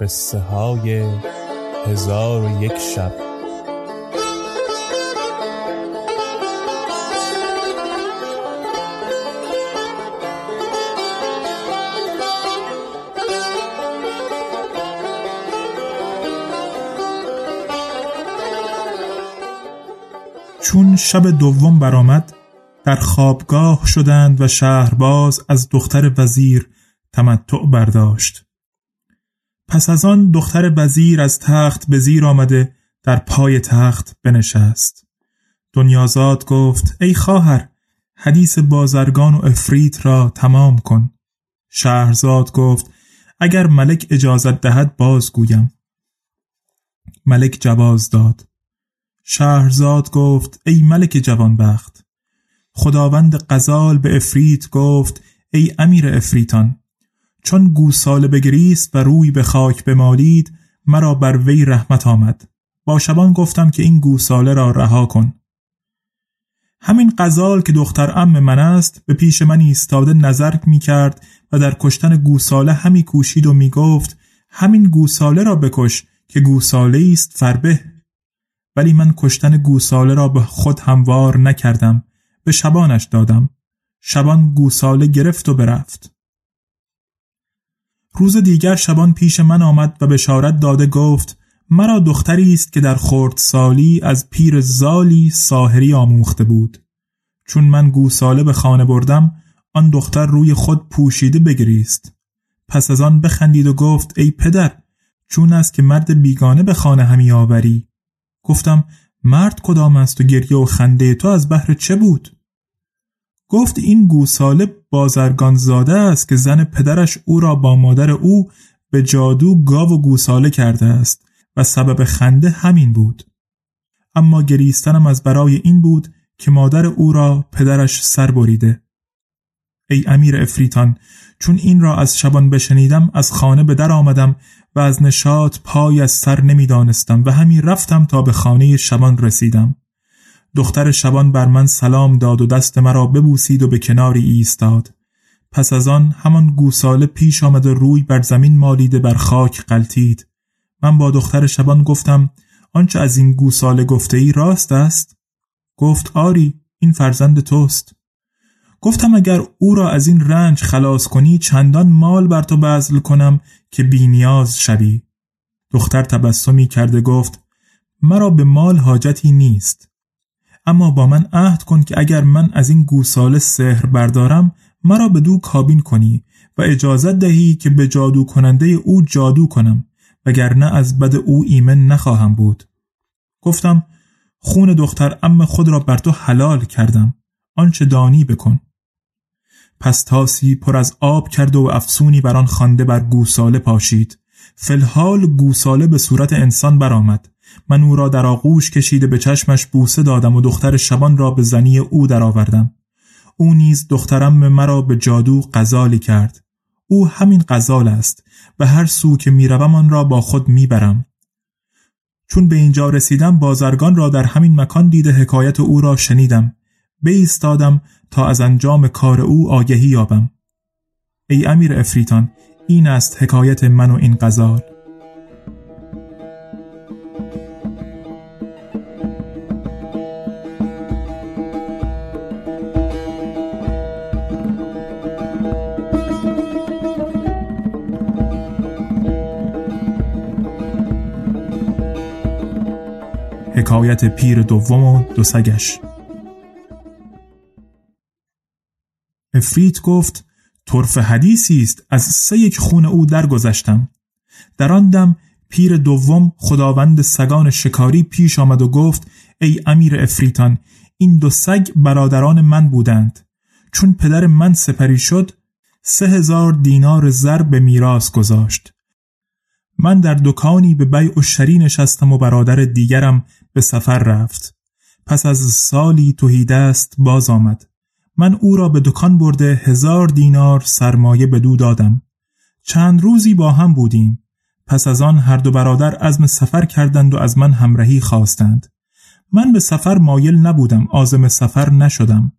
قصه های هزار و یک شب. چون شب دوم برآمد در خوابگاه شدند و شهرباز از دختر وزیر تمتع برداشت. پس از آن دختر وزیر از تخت به زیر آمده در پای تخت بنشست. دنیازاد گفت ای خواهر حدیث بازرگان و افریت را تمام کن. شهرزاد گفت اگر ملک اجازت دهد بازگویم ملک جواز داد. شهرزاد گفت ای ملک جوانبخت خداوند قزال به افریت گفت ای امیر افریتان چون گوساله بگریست و روی به خاک بمالید مرا بر وی رحمت آمد. با شبان گفتم که این گوساله را رها کن. همین قزال که دختر ام من است به پیش من ایستاده نظر می کرد و در کشتن گوساله همی کوشید و می گفت همین گوساله را بکش که گوساله است فربه. ولی من کشتن گوساله را به خود هموار نکردم به شبانش دادم. شبان گوساله گرفت و برفت. روز دیگر شبان پیش من آمد و بشارت داده گفت مرا دختری است که در خورد سالی از پیر زالی ساهری آموخته بود. چون من گوساله به خانه بردم آن دختر روی خود پوشیده بگریست. پس از آن بخندید و گفت ای پدر چون است که مرد بیگانه به خانه همی آوری؟ گفتم مرد کدام است و گریه و خنده تو از بحر چه بود؟ گفت این گوساله بازرگان زاده است که زن پدرش او را با مادر او به جادو گاو و گوساله کرده است و سبب خنده همین بود. اما گریستنم از برای این بود که مادر او را پدرش سر بریده. ای امیر افریتان چون این را از شبان بشنیدم از خانه به در آمدم و از نشاط پای از سر نمی‌دانستم و همین رفتم تا به خانه شبان رسیدم. دختر شبان بر من سلام داد و دست مرا ببوسید و به کناری ایستاد. پس از آن همان گوساله پیش آمد و روی بر زمین مالیده بر خاک قلتید من با دختر شبان گفتم آنچه از این گوساله گفته ای راست است؟ گفت آری این فرزند توست. گفتم اگر او را از این رنج خلاص کنی چندان مال بر تو بذل کنم که بینیاز شوی. دختر تبسمی کرده گفت مرا به مال حاجتی نیست. اما با من عهد کن که اگر من از این گوساله سحر بردارم مرا به دو کابین کنی و اجازت دهی که به جادو کننده او جادو کنم وگرنه از بد او ایمن نخواهم بود. گفتم خون دختر ام خود را بر تو حلال کردم آنچه دانی بکن. پس تاسی پر از آب کرد و افسونی بر آن خوانده بر گوساله پاشید. فلحال گوساله به صورت انسان برآمد. من او را در آغوش کشیده به چشمش بوسه دادم و دختر شبان را به زنی او درآوردم. او نیز دخترم مرا به جادو قزالی کرد. او همین غزال است. و هر سو که می‌روم آن را با خود می‌برم. چون به اینجا رسیدم بازرگان را در همین مکان دیده حکایت او را شنیدم. ایستادم تا از انجام کار او آگهی یابم. ای امیر افریتان این است حکایت من و این غزال. حکایت پیر دوم و دو سگش. افریت گفت طرف حدیثی است از سه یک خون او درگذشتم. در آن دم پیر دوم خداوند سگان شکاری پیش آمد و گفت ای امیر افریتان این دو سگ برادران من بودند. چون پدر من سپری شد سه هزار دینار زر به میراث گذاشت. من در دکانی به بیع و شری نشستم و برادر دیگرم به سفر رفت. پس از سالی توهیده است باز آمد. من او را به دکان برده هزار دینار سرمایه به دو دادم. چند روزی با هم بودیم. پس از آن هر دو برادر عزم سفر کردند و از من همراهی خواستند. من به سفر مایل نبودم آزم سفر نشدم.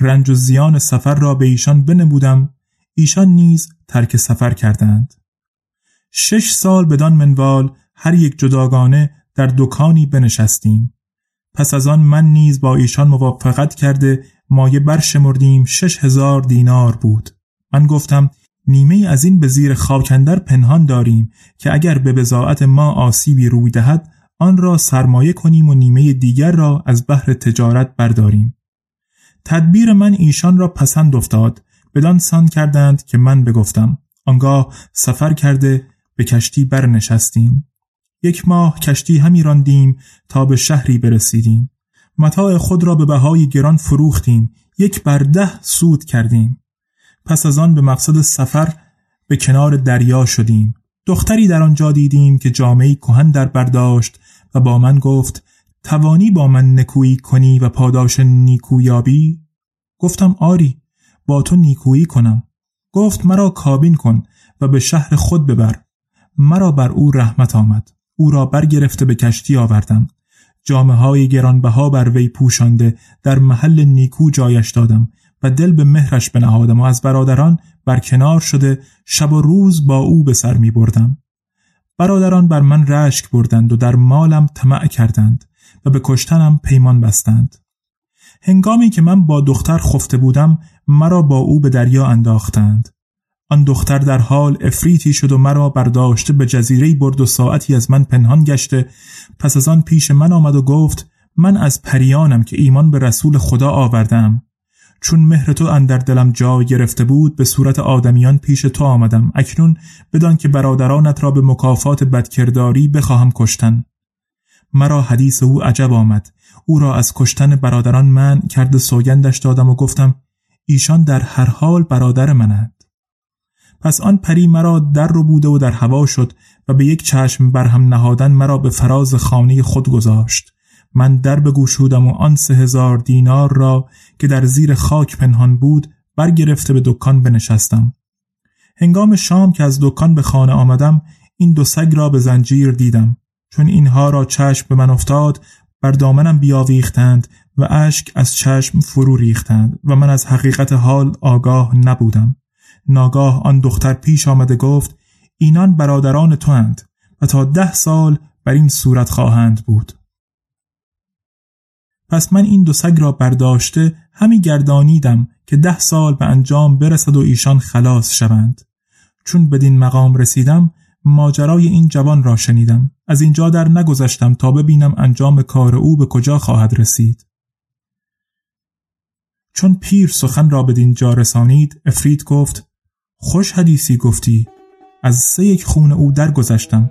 رنج و زیان سفر را به ایشان بنبودم ایشان نیز ترک سفر کردند. شش سال بدان منوال هر یک جداگانه در دکانی بنشستیم. پس از آن من نیز با ایشان موافقت کرده مایه برشمردیم شش هزار دینار بود. من گفتم نیمه از این به زیر خاکندر پنهان داریم که اگر به بزاعت ما آسیبی روی دهد آن را سرمایه کنیم و نیمه دیگر را از بحر تجارت برداریم. تدبیر من ایشان را پسند افتاد. بدان سان کردند که من بگفتم آنگاه سفر کرده به کشتی برنشستیم. یک ماه کشتی همی راندیم تا به شهری برسیدیم. متاع خود را به بهای گران فروختیم. یک بر ده سود کردیم. پس از آن به مقصد سفر به کنار دریا شدیم. دختری در آنجا دیدیم که جامعی کهن در برداشت و با من گفت توانی با من نکویی کنی و پاداش نیکویابی؟ گفتم آری با تو نیکویی کنم. گفت مرا کابین کن و به شهر خود ببر. مرا بر او رحمت آمد. او را برگرفته به کشتی آوردم جامعه های گرانبها بر وی پوشانده در محل نیکو جایش دادم و دل به مهرش بنهادم و از برادران برکنار شده شب و روز با او به سر می بردم. برادران بر من رشک بردند و در مالم طمع کردند و به کشتنم پیمان بستند. هنگامی که من با دختر خفته بودم مرا با او به دریا انداختند. آن دختر در حال افریتی شد و مرا برداشته به جزیره برد و ساعتی از من پنهان گشته. پس از آن پیش من آمد و گفت من از پریانم که ایمان به رسول خدا آوردم. چون مهر تو اندر دلم جا گرفته بود به صورت آدمیان پیش تو آمدم. اکنون بدان که برادرانت را به مکافات بدکرداری بخواهم کشتن. مرا حدیث او عجب آمد. او را از کشتن برادران من کرده سوگندش دادم و گفتم ایشان در هر حال برادر منند. پس آن پری مرا در رو بوده و در هوا شد و به یک چشم بر هم نهادن مرا به فراز خانه خود گذاشت. من در بگوشودم و آن سه هزار دینار را که در زیر خاک پنهان بود برگرفته به دکان بنشستم. هنگام شام که از دکان به خانه آمدم این دو سگ را به زنجیر دیدم. چون اینها را چشم به من افتاد بر دامنم بیاویختند و اشک از چشم فرو ریختند و من از حقیقت حال آگاه نبودم. ناگاه آن دختر پیش آمده گفت اینان برادران تو هند و تا ده سال بر این صورت خواهند بود. پس من این دو سگ را برداشته همی گردانیدم که ده سال به انجام برسد و ایشان خلاص شوند. چون بدین مقام رسیدم ماجرای این جوان را شنیدم. از اینجا در نگذشتم تا ببینم انجام کار او به کجا خواهد رسید. چون پیر سخن را بدین جا رسانید افرید گفت خوش حدیثی گفتی. از سه یک خون او درگذشتم.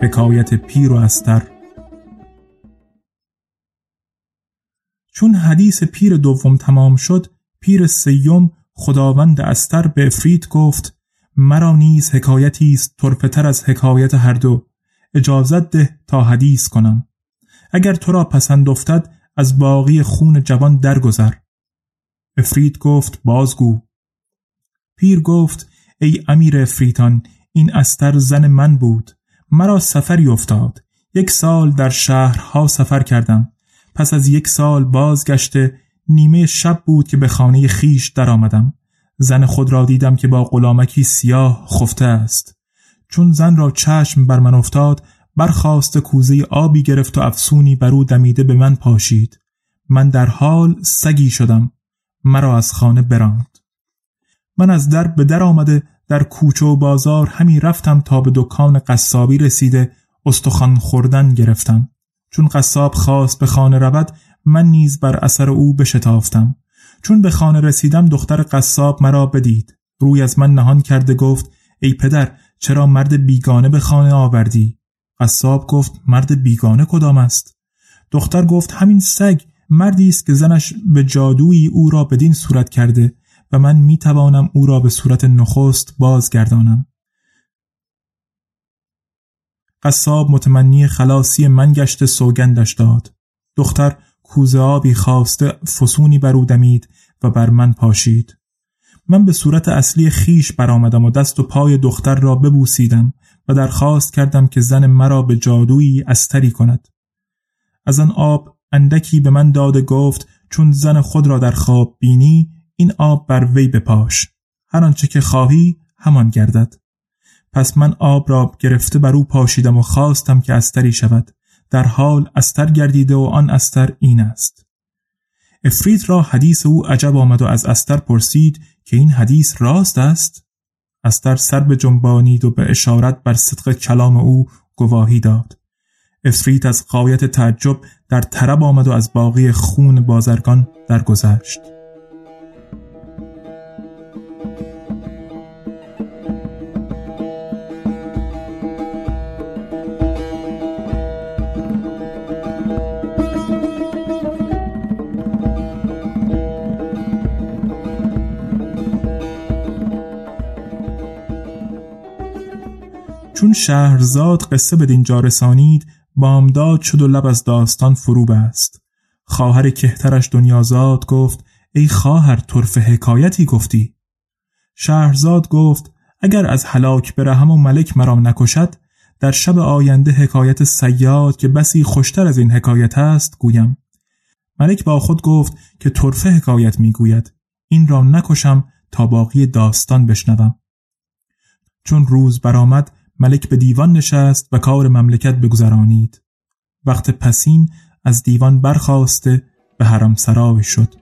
حکایت پیر و استر چون حدیث پیر دوم تمام شد پیر سیوم خداوند استر به افرید گفت مرا نیز حکایتی است طرفتر از حکایت هر دو. اجازت ده تا حدیث کنم. اگر تو را پسند افتد از باقی خون جوان درگذر. افرید گفت بازگو. پیر گفت ای امیر افریتان این استر زن من بود. مرا سفری افتاد. یک سال در شهرها سفر کردم. پس از یک سال بازگشته نیمه شب بود که به خانه خیش درآمدم. زن خود را دیدم که با غلامکی سیاه خفته است. چون زن را چشم بر من افتاد برخواست کوزه آبی گرفت و افسونی بر او دمیده به من پاشید. من در حال سگی شدم. مرا از خانه براند. من از در به در آمده در کوچه و بازار همی رفتم تا به دکان قصابی رسیده استخوان خوردن گرفتم. چون قصاب خواست به خانه رود من نیز بر اثر او بشتافتم. چون به خانه رسیدم دختر قصاب مرا بدید. روی از من نهان کرده گفت ای پدر چرا مرد بیگانه به خانه آوردی؟ قصاب گفت مرد بیگانه کدام است؟ دختر گفت همین سگ مردی است که زنش به جادویی او را بدین صورت کرده و من می توانم او را به صورت نخست بازگردانم. قصاب متمنی خلاصی من گشت سوگندش داد. دختر کوزه آبی خواسته فسونی بر او دمید و بر من پاشید. من به صورت اصلی خیش برآمدم و دست و پای دختر را ببوسیدم و درخواست کردم که زن مرا به جادویی استری کند. از آن آب اندکی به من داده گفت چون زن خود را در خواب بینی این آب بر وی بپاش. هر آنچه که خواهی همان گردد. پس من آب را گرفته بر او پاشیدم و خواستم که استری شود. در حال استر گردیده و آن استر این است. افرید را حدیث او عجب آمد و از استر پرسید که این حدیث راست است؟ استر سر به جنبانید و به اشارت بر صدق کلام او گواهی داد. افرید از قایت تعجب در طرب آمد و از باقی خون بازرگان درگذشت. چون شهرزاد قصه به دینجا رسانید بامداد شد و لب از داستان فرو بست. خواهر کهترش دنیازاد گفت ای خواهر طرف حکایتی گفتی. شهرزاد گفت اگر از هلاک برهم و ملک مرام نکشد در شب آینده حکایت سیاد که بسی خوشتر از این حکایت است گویم. ملک با خود گفت که طرفه حکایت می‌گوید. این را نکشم تا باقی داستان بشنوم. چون روز برآمد ملک به دیوان نشست و کار مملکت بگذرانید. وقت پسین از دیوان برخواسته به حرم سرای شد.